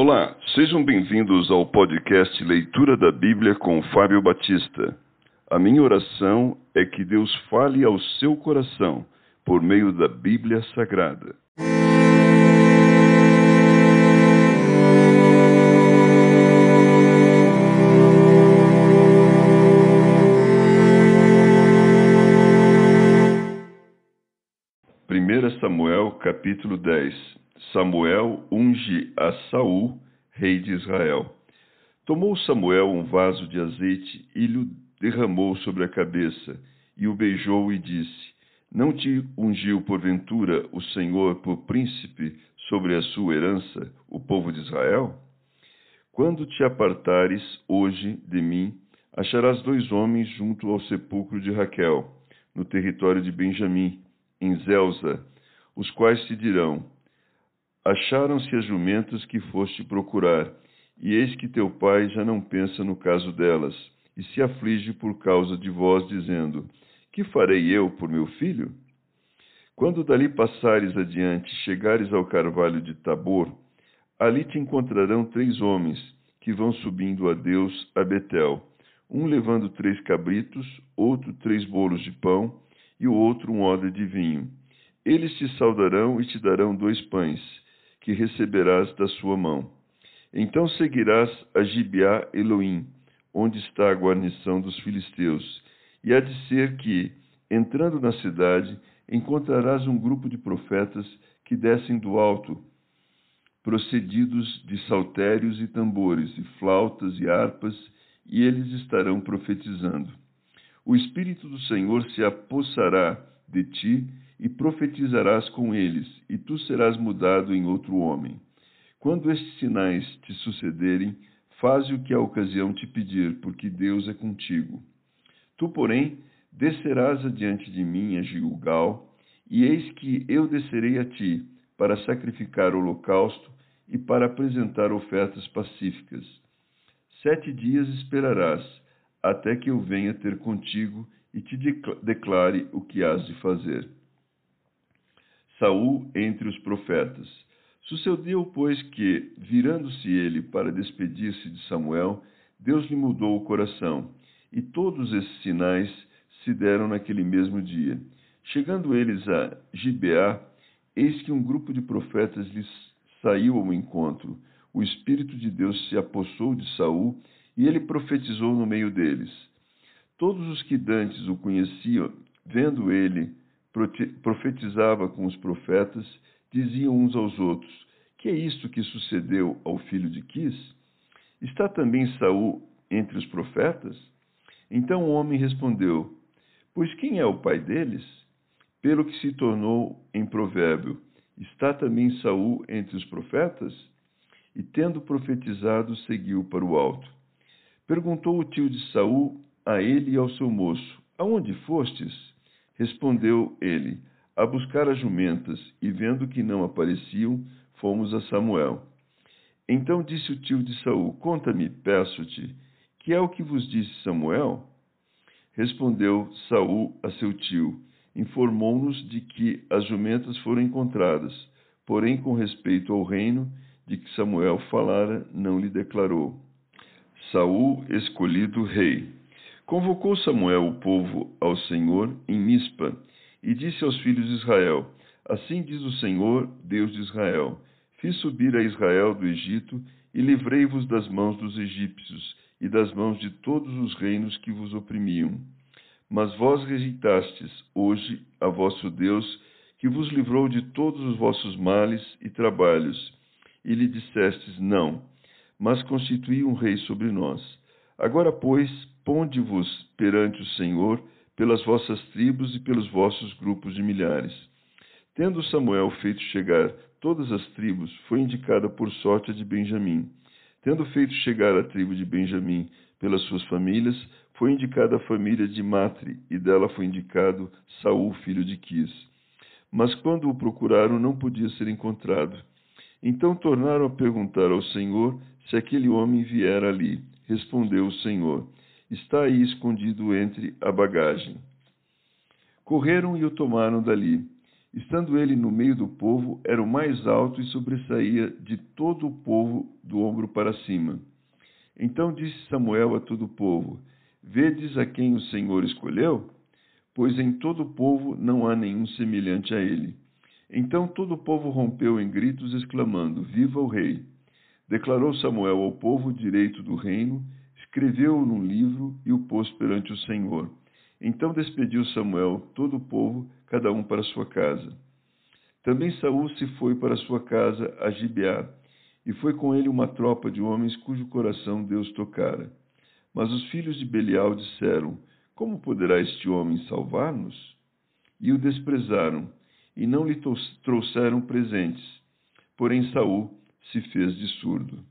Olá, sejam bem-vindos ao podcast Leitura da Bíblia com Fábio Batista. A minha oração é que Deus fale ao seu coração por meio da Bíblia Sagrada. Primeira Samuel, capítulo 10. Samuel unge a Saul, rei de Israel. Tomou Samuel um vaso de azeite e lhe derramou sobre a cabeça, e o beijou e disse: Não te ungiu porventura o Senhor por príncipe sobre a sua herança, o povo de Israel? Quando te apartares hoje de mim, acharás dois homens junto ao sepulcro de Raquel, no território de Benjamim, em Zelza, os quais te dirão: Acharam-se as jumentas que foste procurar, e eis que teu pai já não pensa no caso delas, e se aflige por causa de vós, dizendo: Que farei eu por meu filho? Quando dali passares adiante, chegares ao carvalho de Tabor, ali te encontrarão três homens que vão subindo a Deus a Betel, um levando três cabritos, outro três bolos de pão e o outro um odre de vinho. Eles te saudarão e te darão dois pães que receberás da sua mão. Então seguirás a Gibeá Elohim, onde está a guarnição dos filisteus, e há de ser que, entrando na cidade, encontrarás um grupo de profetas que descem do alto, procedidos de saltérios e tambores, e flautas e harpas, e eles estarão profetizando. O Espírito do Senhor se apossará de ti e profetizarás com eles, e tu serás mudado em outro homem. Quando estes sinais te sucederem, faze o que a ocasião te pedir, porque Deus é contigo. Tu, porém, descerás adiante de mim a Gilgal, e eis que eu descerei a ti, para sacrificar holocausto e para apresentar ofertas pacíficas. Sete dias esperarás, até que eu venha ter contigo e te declare o que has de fazer. Saul entre os profetas. Sucedeu, pois, que, virando-se ele para despedir-se de Samuel, Deus lhe mudou o coração, e todos esses sinais se deram naquele mesmo dia. Chegando eles a Gibeá, eis que um grupo de profetas lhes saiu ao encontro. O Espírito de Deus se apossou de Saul, e ele profetizou no meio deles. Todos os que dantes o conheciam, vendo ele profetizava com os profetas, diziam uns aos outros: Que é isto que sucedeu ao filho de Quis? Está também Saul entre os profetas? Então o homem respondeu: Pois quem é o pai deles? Pelo que se tornou em provérbio: Está também Saul entre os profetas? E tendo profetizado, seguiu para o alto. Perguntou o tio de Saul a ele e ao seu moço: Aonde fostes? Respondeu ele: A buscar as jumentas, e vendo que não apareciam, fomos a Samuel. Então disse o tio de Saul: Conta-me, peço-te, que é o que vos disse Samuel? Respondeu Saul a seu tio: Informou-nos de que as jumentas foram encontradas, porém com respeito ao reino de que Samuel falara, não lhe declarou. Saul escolhido rei. Convocou Samuel o povo ao Senhor em Mispa e disse aos filhos de Israel: Assim diz o Senhor, Deus de Israel: Fiz subir a Israel do Egito e livrei-vos das mãos dos egípcios e das mãos de todos os reinos que vos oprimiam. Mas vós rejeitastes hoje a vosso Deus, que vos livrou de todos os vossos males e trabalhos, e lhe dissestes: Não, mas constituí um rei sobre nós. Agora, pois, Ponde-vos perante o Senhor pelas vossas tribos e pelos vossos grupos de milhares. Tendo Samuel feito chegar todas as tribos, foi indicada por sorte a de Benjamim. Tendo feito chegar a tribo de Benjamim pelas suas famílias, foi indicada a família de Matre, e dela foi indicado Saul, filho de Quis. Mas quando o procuraram, não podia ser encontrado. Então tornaram a perguntar ao Senhor se aquele homem viera ali. Respondeu o Senhor: está aí escondido entre a bagagem. Correram e o tomaram dali, Estando ele no meio do povo, era o mais alto e sobressaía de todo o povo do ombro para cima. Então disse Samuel a todo o povo: Vedes a quem o Senhor escolheu? Pois em todo o povo não há nenhum semelhante a ele. Então todo o povo rompeu em gritos, exclamando: Viva o rei! Declarou Samuel ao povo o direito do reino, escreveu-o num livro e o pôs perante o Senhor. Então despediu Samuel todo o povo, cada um para sua casa. Também Saul se foi para sua casa a Gibeá, e foi com ele uma tropa de homens cujo coração Deus tocara. Mas os filhos de Belial disseram: Como poderá este homem salvar-nos? E o desprezaram, e não lhe trouxeram presentes. Porém Saul se fez de surdo.